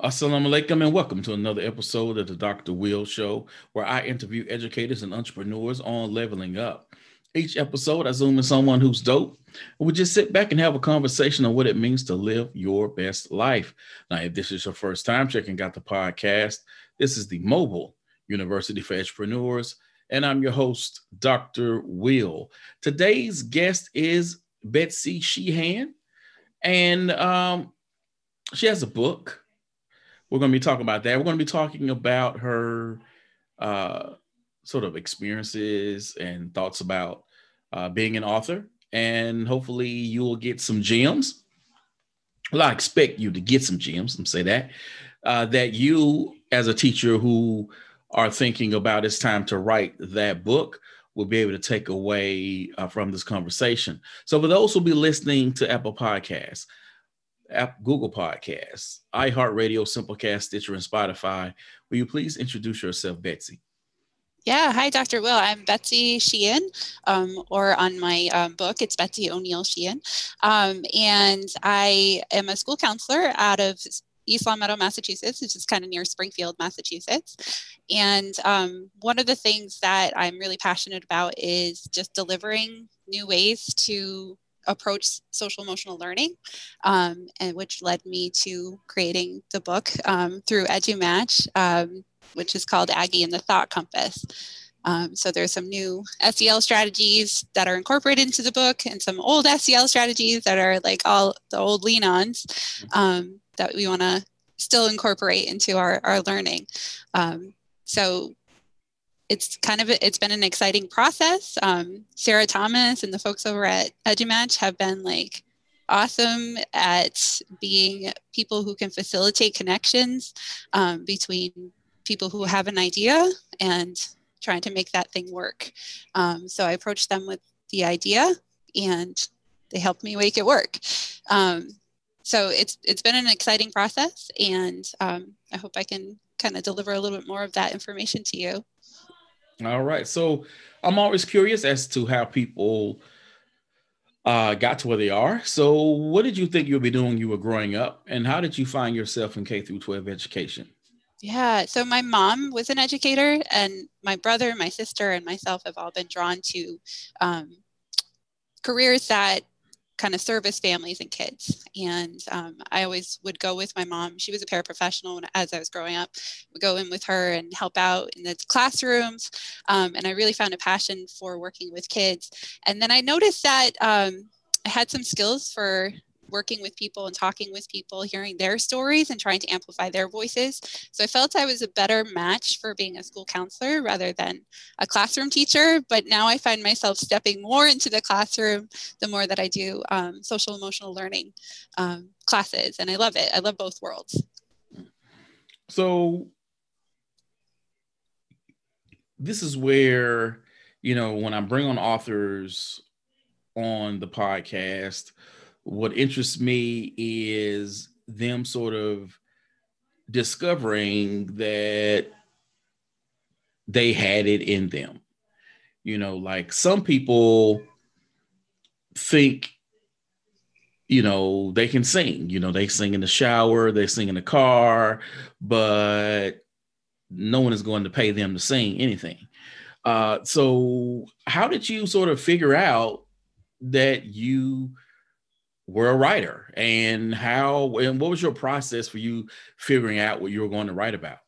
Assalamu alaikum and welcome to another episode of the Dr. Will Show, where I interview educators and entrepreneurs on leveling up. Each episode, I zoom in someone who's dope, and we just sit back and have a conversation on what it means to live your best life. Now, if this is your first time checking out the podcast, this is the Mobile University for Entrepreneurs, and I'm your host, Dr. Will. Today's guest is Betsy Sheehan, and um, she has a book we're going to be talking about that. We're going to be talking about her uh, sort of experiences and thoughts about uh, being an author. And hopefully, you will get some gems. Well, I expect you to get some gems. Me say that. Uh, that you, as a teacher who are thinking about it's time to write that book, will be able to take away uh, from this conversation. So, for those who will be listening to Apple Podcasts, Google Podcasts, iHeartRadio, Simplecast, Stitcher, and Spotify. Will you please introduce yourself, Betsy? Yeah, hi, Dr. Will. I'm Betsy Sheehan, um, or on my um, book, it's Betsy O'Neill Sheehan. Um, and I am a school counselor out of East Longmeadow, Massachusetts, which is kind of near Springfield, Massachusetts. And um, one of the things that I'm really passionate about is just delivering new ways to approach social emotional learning, um, and which led me to creating the book um, through EduMatch, um, which is called Agi and the Thought Compass. Um, so there's some new SEL strategies that are incorporated into the book, and some old SEL strategies that are like all the old lean-ons um, that we want to still incorporate into our, our learning. Um, so it's kind of it's been an exciting process. Um, Sarah Thomas and the folks over at EduMatch have been like awesome at being people who can facilitate connections um, between people who have an idea and trying to make that thing work. Um, so I approached them with the idea and they helped me make it work. Um, so it's it's been an exciting process and um, I hope I can kind of deliver a little bit more of that information to you. All right. So I'm always curious as to how people uh, got to where they are. So, what did you think you would be doing when you were growing up, and how did you find yourself in K through 12 education? Yeah, so my mom was an educator, and my brother, my sister, and myself have all been drawn to um, careers that kind of service families and kids. And um, I always would go with my mom. She was a paraprofessional when, as I was growing up. Would go in with her and help out in the classrooms. Um, and I really found a passion for working with kids. And then I noticed that um, I had some skills for working with people and talking with people, hearing their stories and trying to amplify their voices. So I felt I was a better match for being a school counselor rather than a classroom teacher. But now I find myself stepping more into the classroom the more that I do um, social emotional learning um, classes. And I love it. I love both worlds. So this is where, you know, when I bring on authors on the podcast, what interests me is them sort of discovering that they had it in them. You know, like some people think, you know, they can sing, you know, they sing in the shower, they sing in the car, but no one is going to pay them to sing anything. Uh, so, how did you sort of figure out that you were a writer and how and what was your process for you figuring out what you were going to write about?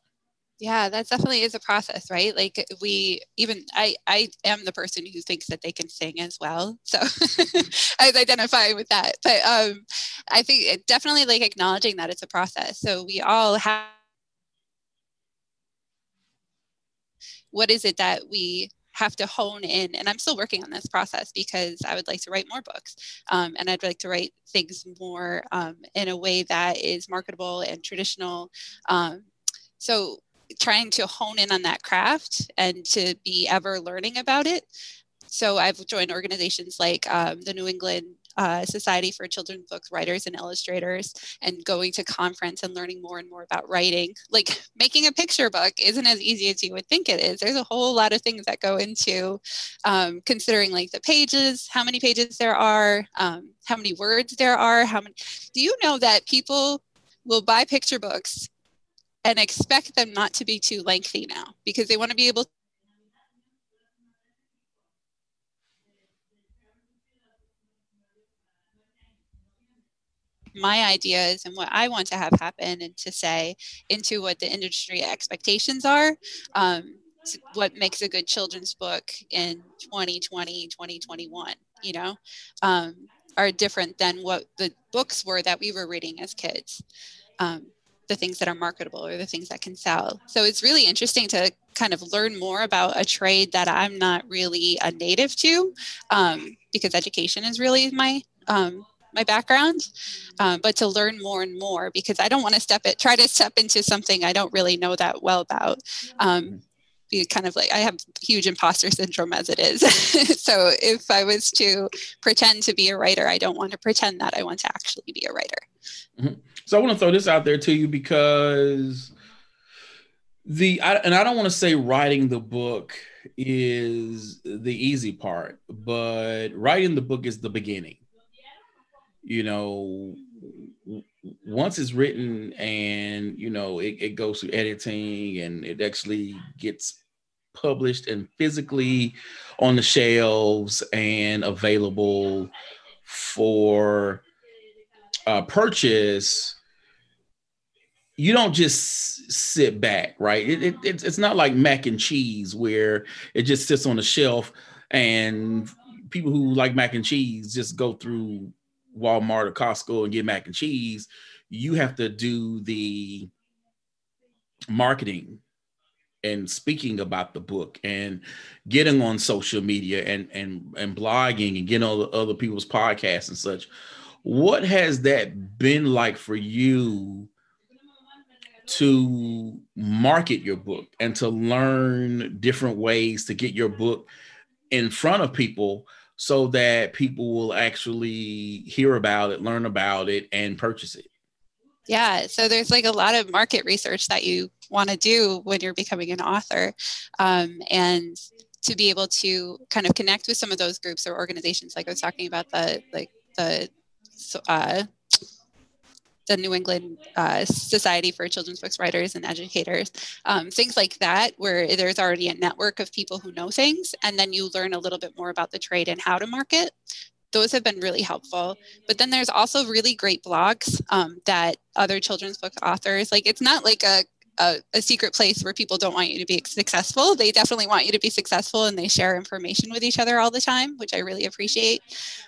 Yeah that definitely is a process right? Like we even i i am the person who thinks that they can sing as well so i was identifying with that. But um i think it definitely like acknowledging that it's a process. So we all have what is it that we have to hone in and i'm still working on this process because i would like to write more books um, and i'd like to write things more um, in a way that is marketable and traditional um, so trying to hone in on that craft and to be ever learning about it. So I've joined organizations like um, the New England uh, Society for Children's Book Writers and Illustrators and going to conference and learning more and more about writing. Like making a picture book isn't as easy as you would think it is. There's a whole lot of things that go into um, considering like the pages, how many pages there are, um, how many words there are, how many. Do you know that people will buy picture books and expect them not to be too lengthy now because they want to be able my ideas and what I want to have happen and to say into what the industry expectations are. Um, what makes a good children's book in 2020, 2021, you know, um, are different than what the books were that we were reading as kids. Um, the things that are marketable or the things that can sell. So it's really interesting to kind of learn more about a trade that I'm not really a native to, um, because education is really my um, my background, um, but to learn more and more because I don't want to step it try to step into something I don't really know that well about. Um, be kind of like I have huge imposter syndrome as it is. so if I was to pretend to be a writer, I don't want to pretend that I want to actually be a writer. Mm-hmm. So I want to throw this out there to you because the I, and I don't want to say writing the book is the easy part, but writing the book is the beginning. You know, once it's written and you know it, it goes through editing and it actually gets published and physically on the shelves and available for uh, purchase you don't just sit back right? It, it, it's, it's not like mac and cheese where it just sits on the shelf and people who like mac and cheese just go through Walmart or Costco and get mac and cheese, you have to do the marketing and speaking about the book and getting on social media and and and blogging and getting on other people's podcasts and such. What has that been like for you to market your book and to learn different ways to get your book in front of people so that people will actually hear about it, learn about it, and purchase it? Yeah, so there's like a lot of market research that you want to do when you're becoming an author. Um, and to be able to kind of connect with some of those groups or organizations, like I was talking about the like the uh, the New England uh, Society for Children's Books Writers and Educators, um, things like that, where there's already a network of people who know things, and then you learn a little bit more about the trade and how to market. Those have been really helpful. But then there's also really great blogs um, that other children's book authors, like it's not like a a, a, secret place where people don't want you to be successful. They definitely want you to be successful and they share information with each other all the time, which I really appreciate.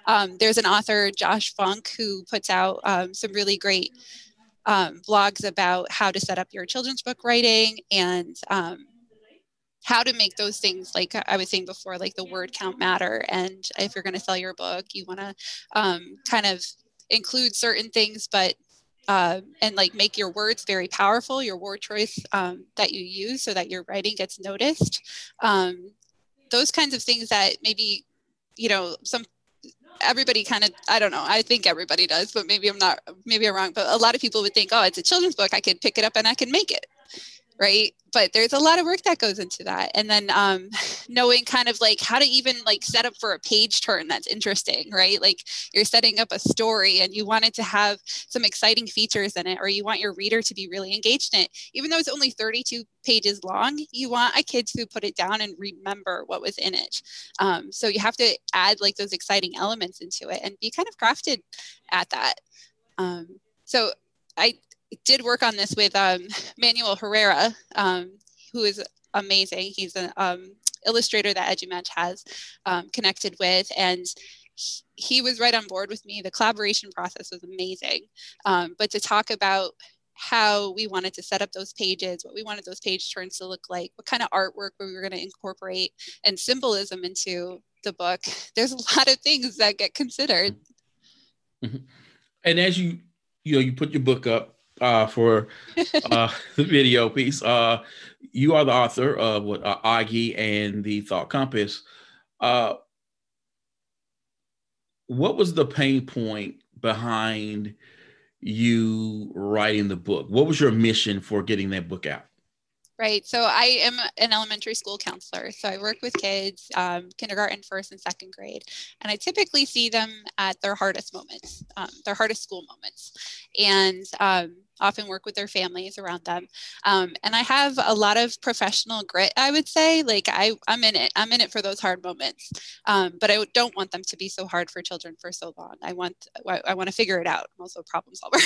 Um, there's an author, Josh Funk, who puts out um, some really great um, blogs about how to set up your children's book writing and um, how to make those things like I was saying before, like the word count matter. And if you're going to sell your book, you want to um, kind of include certain things, but uh, and like make your words very powerful, your word choice um, that you use so that your writing gets noticed. Um, those kinds of things that maybe, you know, some everybody kind of i don't know i think everybody does but maybe i'm not maybe i'm wrong but a lot of people would think oh it's a children's book i could pick it up and i can make it right? But there's a lot of work that goes into that. And then um, knowing kind of like how to even like set up for a page turn that's interesting right? Like you're setting up a story and you want it to have some exciting features in it or you want your reader to be really engaged in it. Even though it's only 32 pages long you want a kid to put it down and remember what was in it. Um, so you have to add like those exciting elements into it and be kind of crafted at that. Um, so I did work on this with um, Manuel Herrera, um, who is amazing. He's an um, illustrator that EduMatch has um, connected with, and he, was right on board with me. The collaboration process was amazing. Um, but to talk about how we wanted to set up those pages, what we wanted those page turns to look like, what kind of artwork we were going to incorporate, and symbolism into the book. There's a lot of things that get considered. Mm-hmm. And as you you know you put your book up uh, for uh, the video piece. Uh, you are the author of what uh, Augie and the Thought Compass. Uh, what was the pain point behind you writing the book? What was your mission for getting that book out? Right. So I am an elementary school counselor. So I work with kids, um, kindergarten, first, and second grade. And I typically see them at their hardest moments, um, their hardest school moments. And um, often work with their families around them. Um, and I have a lot of professional grit, I would say. Like I, I'm in it. I'm in it for those hard moments. Um, but I don't want them to be so hard for children for so long. I want, I, I want to figure it out. I'm also a problem solver.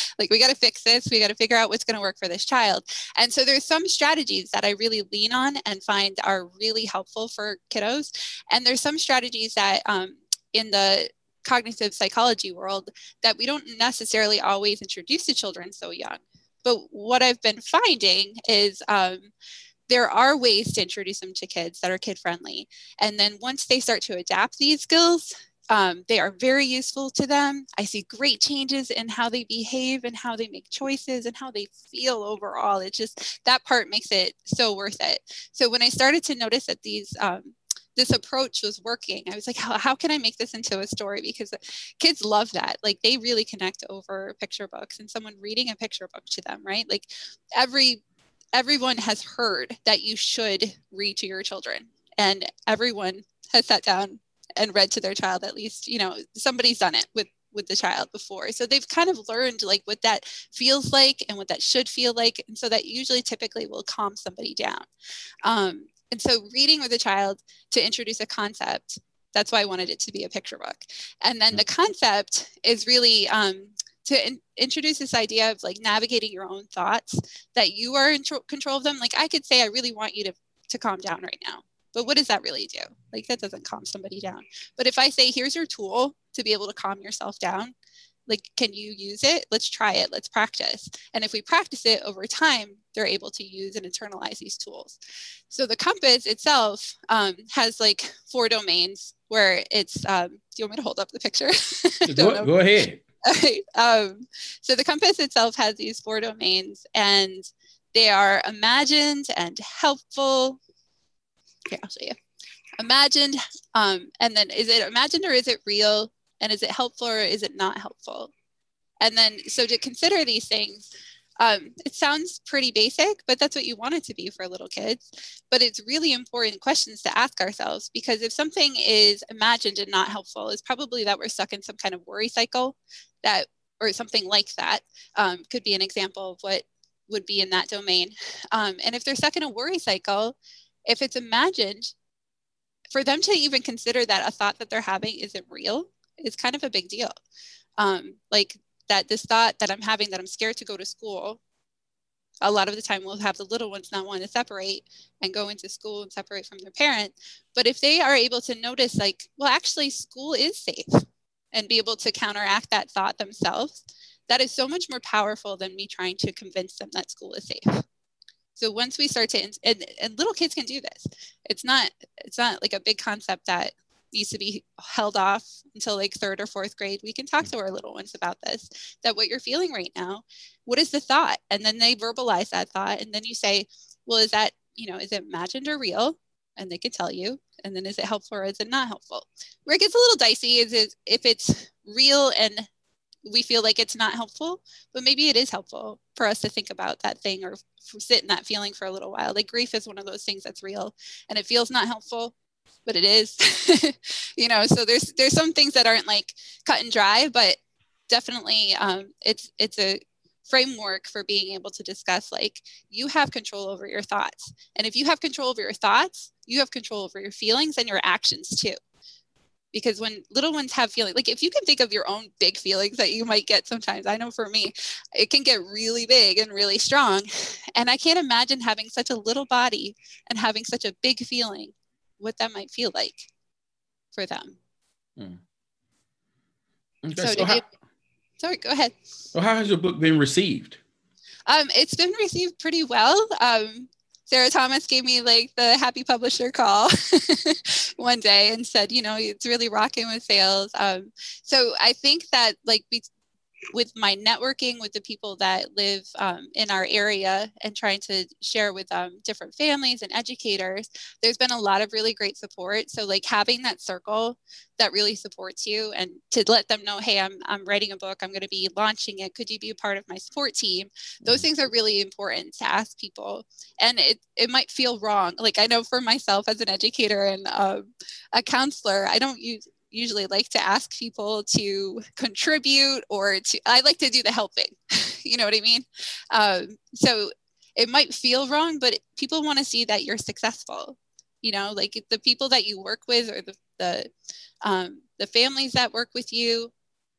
like we got to fix this. We got to figure out what's going to work for this child. And so there's some strategies that I really lean on and find are really helpful for kiddos. And there's some strategies that um, in the cognitive psychology world that we don't necessarily always introduce to children so young. But what I've been finding is um, there are ways to introduce them to kids that are kid friendly. And then once they start to adapt these skills, um, they are very useful to them. I see great changes in how they behave and how they make choices and how they feel overall. It just that part makes it so worth it. So when I started to notice that these um, this approach was working. I was like, how, how can I make this into a story? Because kids love that. Like they really connect over picture books and someone reading a picture book to them, right? Like every everyone has heard that you should read to your children and everyone has sat down and read to their child at least you know somebody's done it with with the child before so they've kind of learned like what that feels like and what that should feel like and so that usually typically will calm somebody down um, and so reading with a child to introduce a concept, that's why I wanted it to be a picture book. And then the mm-hmm. concept is really um, to in- introduce this idea of like navigating your own thoughts, that you are in tr- control of them. Like I could say, I really want you to, to calm down right now. But what does that really do? Like that doesn't calm somebody down. But if I say, here's your tool to be able to calm yourself down, like can you use it? Let's try it. Let's practice. And if we practice it over time they're able to use and internalize these tools. So the compass itself um, has like four domains where it's um, do you want me to hold up the picture? Go, go, ahead. Um, so the compass itself has these four domains and they are imagined and helpful. Here i'll show you. Imagined um, and then is it imagined or is it real and is it helpful or is it not helpful? And then so to consider these things um, it sounds pretty basic but that's what you want it to be for little kids. But it's really important questions to ask ourselves because if something is imagined and not helpful it's probably that we're stuck in some kind of worry cycle that or something like that um, could be an example of what would be in that domain. Um, and if they're stuck in a worry cycle if it's imagined for them to even consider that a thought that they're having isn't real is kind of a big deal. Um, like that this thought that I'm having that I'm scared to go to school, a lot of the time we'll have the little ones not want to separate and go into school and separate from their parent. But if they are able to notice, like, well, actually, school is safe and be able to counteract that thought themselves, that is so much more powerful than me trying to convince them that school is safe. So once we start to, and, and little kids can do this. It's not, it's not like a big concept that needs to be held off until like third or fourth grade. We can talk mm. to our little ones about this that what you're feeling right now what is the thought? And then they verbalize that thought and then you say well is that you know is it imagined or real? And they can tell you and then is it helpful or is it not helpful? Where it gets a little dicey is, is if it's real and we feel like it's not helpful but maybe it is helpful for us to think about that thing or sit in that feeling for a little while. Like grief is one of those things that's real and it feels not helpful but it is you know so there's there's some things that aren't like cut and dry but definitely um, it's it's a framework for being able to discuss like you have control over your thoughts. And if you have control over your thoughts you have control over your feelings and your actions too. Because when little ones have feelings like if you can think of your own big feelings that you might get sometimes i know for me it can get really big and really strong. And i can't imagine having such a little body and having such a big feeling what that might feel like for them. Hmm. Okay, so, so how, sorry, go ahead. Well, how has your book been received? Um, it's been received pretty well. Um, Sarah Thomas gave me like the happy publisher call one day and said, you know, it's really rocking with sales. Um, so I think that like we, with my networking with the people that live um, in our area and trying to share with um, different families and educators, there's been a lot of really great support. So like having that circle that really supports you and to let them know, hey, I'm, I'm writing a book, I'm going to be launching it. Could you be a part of my support team? Those mm-hmm. things are really important to ask people. And it, it might feel wrong. Like I know for myself as an educator and um, a counselor, I don't use usually like to ask people to contribute or to i like to do the helping you know what i mean? Um, so it might feel wrong but people want to see that you're successful you know like the people that you work with or the the um, the families that work with you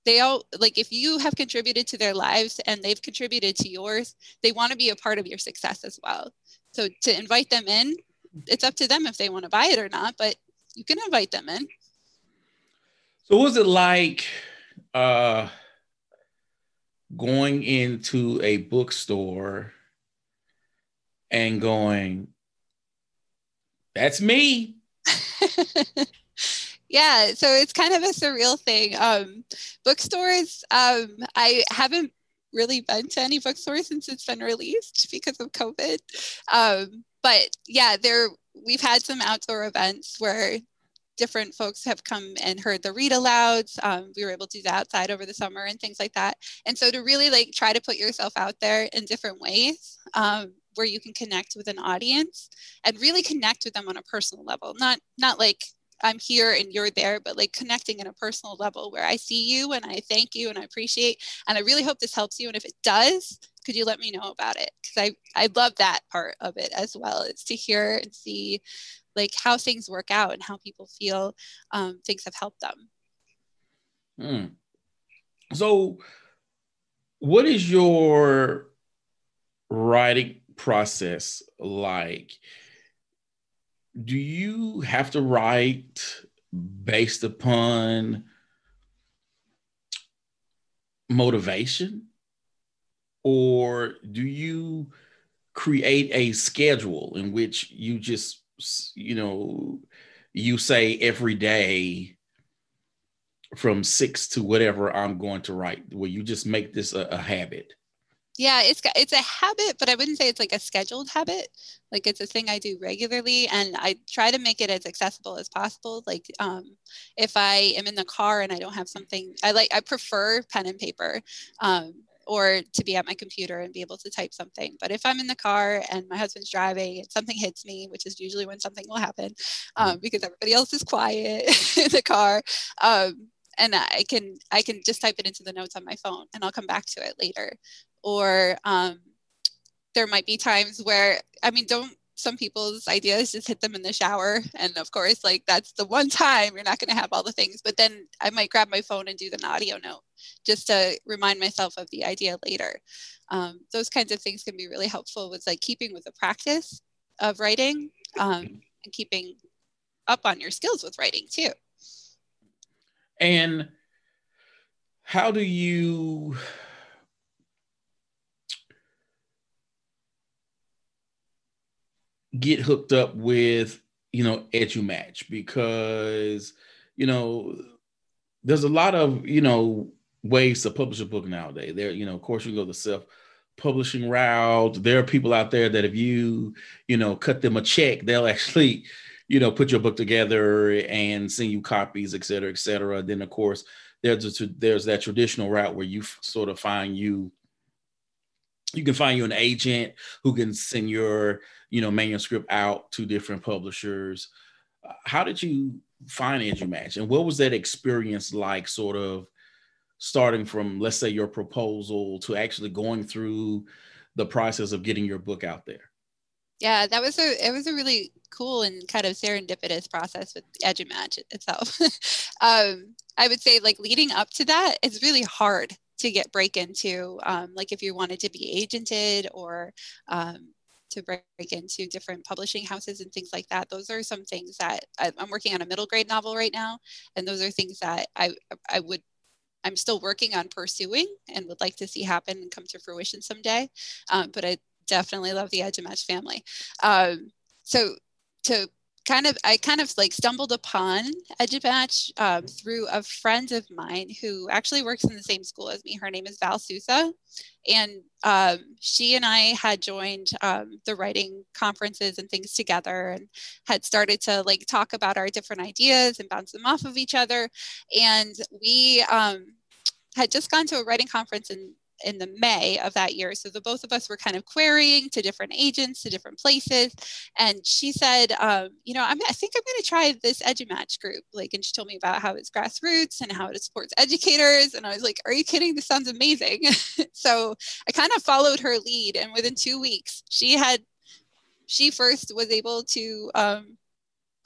they all like if you have contributed to their lives and they've contributed to yours they want to be a part of your success as well. So to invite them in it's up to them if they want to buy it or not but you can invite them in so was it like uh going into a bookstore and going that's me. Yeah so it's kind of a surreal thing. Um, bookstores um, i haven't really been to any bookstores since it's been released because of covid. Um, but yeah there we've had some outdoor events where different folks have come and heard the read alouds um, we were able to do that outside over the summer and things like that and so to really like try to put yourself out there in different ways um, where you can connect with an audience and really connect with them on a personal level not not like I'm here and you're there, but like connecting in a personal level where I see you and I thank you and I appreciate. And I really hope this helps you. And if it does, could you let me know about it? Because I, I love that part of it as well. It's to hear and see like how things work out and how people feel um, things have helped them. Hmm. So, what is your writing process like? do you have to write based upon motivation or do you create a schedule in which you just you know you say every day from six to whatever i'm going to write where you just make this a, a habit? Yeah it's it's a habit but i wouldn't say it's like a scheduled habit. Like it's a thing i do regularly and i try to make it as accessible as possible. Like um, if i am in the car and i don't have something i like i prefer pen and paper um, or to be at my computer and be able to type something. But if i'm in the car and my husband's driving and something hits me which is usually when something will happen um, mm-hmm. because everybody else is quiet in the car um, and I can I can just type it into the notes on my phone and I'll come back to it later. Or um, there might be times where i mean don't some people's ideas just hit them in the shower. And of course like that's the one time you're not going to have all the things. But then i might grab my phone and do an audio note just to remind myself of the idea later. Um, those kinds of things can be really helpful with like keeping with the practice of writing um, and keeping up on your skills with writing too. And how do you get hooked up with you know EduMatch? Because you know there's a lot of you know ways to publish a book nowadays. There, you know, of course, you go the self publishing route. There are people out there that if you you know cut them a check, they'll actually you know put your book together and send you copies, et cetera, et cetera. Then of course there's a, there's that traditional route where you sort of find you you can find you an agent who can send your you know manuscript out to different publishers how did you find match and what was that experience like sort of starting from let's say your proposal to actually going through the process of getting your book out there? Yeah that was a it was a really cool and kind of serendipitous process with EduMatch itself. Um, i would say like leading up to that it's really hard to get break into um, like if you wanted to be agented or um, to break into different publishing houses and things like that. Those are some things that I, i'm working on a middle grade novel right now and those are things that i i would i'm still working on pursuing and would like to see happen and come to fruition someday um, but i definitely love the EduMatch family. Um, so to kind of I kind of like stumbled upon EduMatch um, through a friend of mine who actually works in the same school as me. Her name is Val Sousa, and um, she and I had joined um, the writing conferences and things together, and had started to like talk about our different ideas and bounce them off of each other. And we um, had just gone to a writing conference in in the May of that year. So the both of us were kind of querying to different agents, to different places. And she said, um, you know, I'm, I think I'm going to try this EduMatch group. Like, and she told me about how it's grassroots and how it supports educators. And I was like, are you kidding? This sounds amazing. so I kind of followed her lead. And within two weeks, she had, she first was able to um,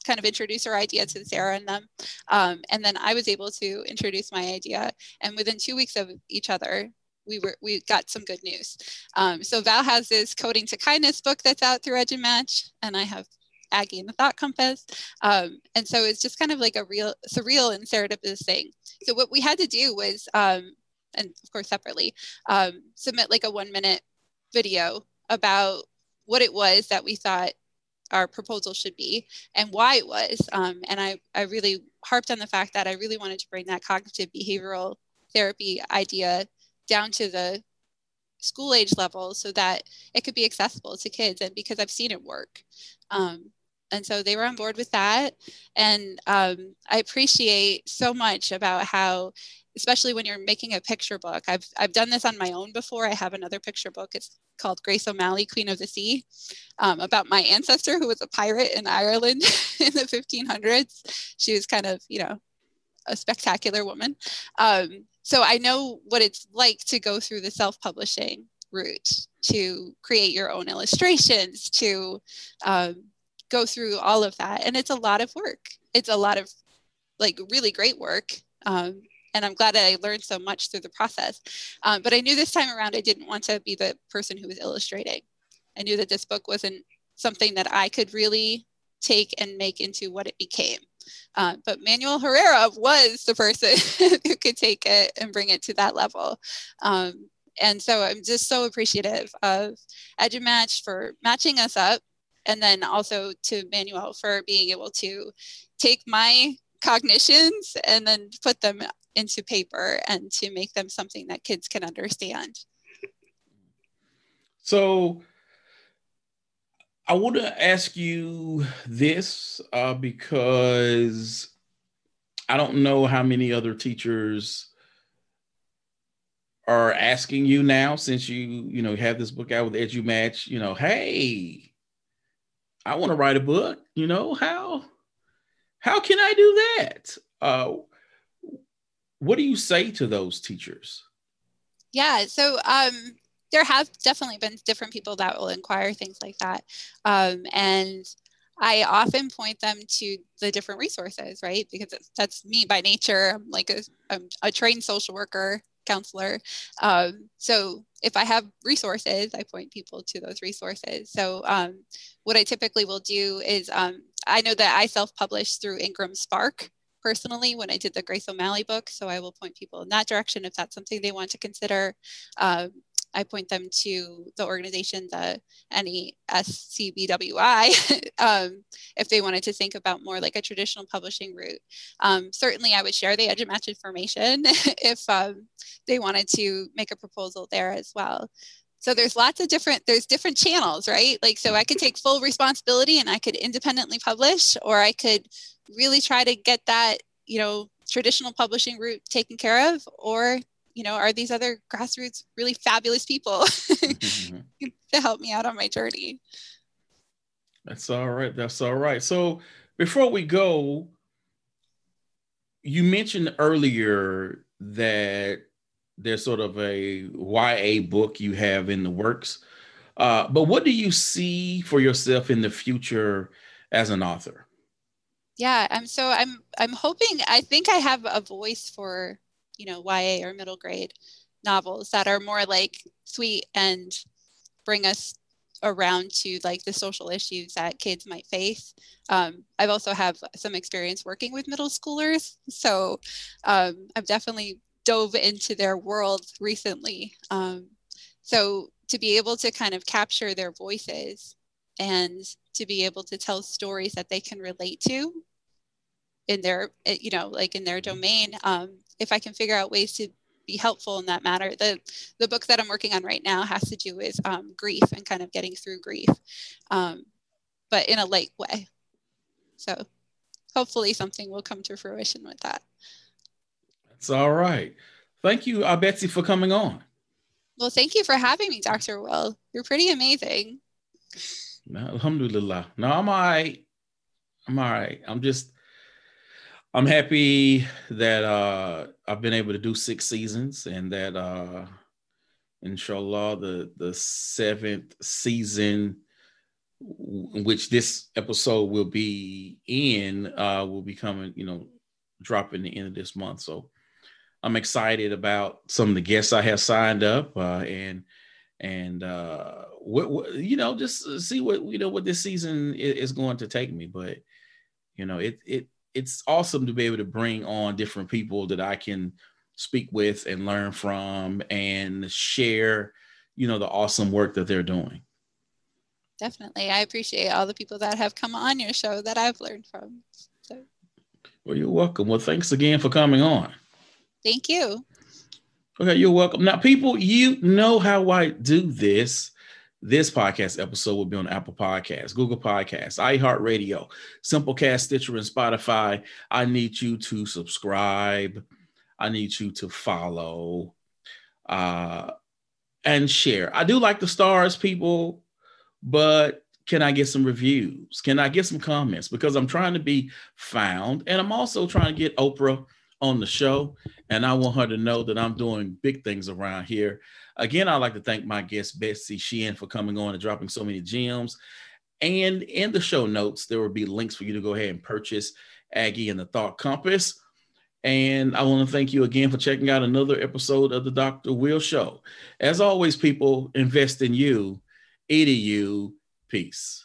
kind of introduce her idea to Sarah and them. Um, and then I was able to introduce my idea. And within two weeks of each other, we were we got some good news. Um, so Val has this Coding to Kindness book that's out through EduMatch, and Match, and I have Agi and the Thought Compass. Um, and so it's just kind of like a real surreal and serendipitous thing. So what we had to do was, um, and of course separately, um, submit like a one minute video about what it was that we thought our proposal should be and why it was. Um, and I, I really harped on the fact that I really wanted to bring that cognitive behavioral therapy idea down to the school age level so that it could be accessible to kids and because I've seen it work. Um, and so they were on board with that. And um, I appreciate so much about how especially when you're making a picture book. I've, I've done this on my own before. I have another picture book. It's called Grace O'Malley, Queen of the Sea, um, about my ancestor who was a pirate in Ireland in the 1500s. She was kind of, you know, a spectacular woman. Um, so I know what it's like to go through the self publishing route, to create your own illustrations, to um, go through all of that. And it's a lot of work. It's a lot of like really great work. Um, and I'm glad that I learned so much through the process. Um, but I knew this time around I didn't want to be the person who was illustrating. I knew that this book wasn't something that I could really take and make into what it became. Uh, but Manuel Herrera was the person who could take it and bring it to that level. Um, and so I'm just so appreciative of EduMatch for matching us up and then also to Manuel for being able to take my cognitions and then put them into paper and to make them something that kids can understand. So I want to ask you this uh, because I don't know how many other teachers are asking you now since you you know have this book out with EduMatch. You know, hey, I want to write a book. You know how how can I do that? Uh, what do you say to those teachers? Yeah, so um, there have definitely been different people that will inquire things like that. Um, and I often point them to the different resources, right? Because that's me by nature. I'm like a, I'm a trained social worker, counselor. Um, so if I have resources, I point people to those resources. So um, what I typically will do is um, I know that I self-publish through IngramSpark personally when I did the Grace O'Malley book. So I will point people in that direction if that's something they want to consider. I point them to the organization, the NESCBWI, um, if they wanted to think about more like a traditional publishing route. Um, certainly, I would share the EduMatch information if um, they wanted to make a proposal there as well. So there's lots of different, there's different channels, right? Like, so I could take full responsibility and I could independently publish, or I could really try to get that, you know, traditional publishing route taken care of, or, you know, are these other grassroots really fabulous people mm-hmm. to help me out on my journey? That's all right. That's all right. So before we go, you mentioned earlier that there's sort of a YA book you have in the works. Uh, but what do you see for yourself in the future as an author? Yeah, I'm so I'm I'm hoping I think I have a voice for you know YA or middle grade novels that are more like sweet and bring us around to like the social issues that kids might face. Um, I've also have some experience working with middle schoolers, so um, I've definitely dove into their world recently. Um, so to be able to kind of capture their voices and to be able to tell stories that they can relate to in their, you know, like in their domain, um, if I can figure out ways to be helpful in that matter. The the book that I'm working on right now has to do with um, grief and kind of getting through grief, um, but in a light way. So hopefully something will come to fruition with that. That's all right. Thank you, uh, Betsy, for coming on. Well, thank you for having me, Dr. Will. You're pretty amazing. Alhamdulillah. No, I'm all right. I'm all right. I'm just I'm happy that uh I've been able to do six seasons and that uh inshallah the the seventh season which this episode will be in uh will be coming, you know, dropping the end of this month. So I'm excited about some of the guests I have signed up uh and and uh you know just see what you know what this season is going to take me but you know it it it's awesome to be able to bring on different people that I can speak with and learn from and share you know the awesome work that they're doing. Definitely. I appreciate all the people that have come on your show that i've learned from. So well you're welcome. Well thanks again for coming on. Thank you. Okay you're welcome. Now people you know how i do this this podcast episode will be on Apple Podcasts, Google Podcasts, iHeartRadio, Simplecast, Stitcher, and Spotify. I need you to subscribe. I need you to follow uh, and share. I do like the stars, people, but can I get some reviews? Can I get some comments? Because I'm trying to be found and I'm also trying to get Oprah on the show. And I want her to know that I'm doing big things around here. Again, I'd like to thank my guest, Betsy Sheehan, for coming on and dropping so many gems. And in the show notes, there will be links for you to go ahead and purchase Agi and the Thought Compass. And I want to thank you again for checking out another episode of the Dr. Will Show. As always, people, invest in you, edu. Peace.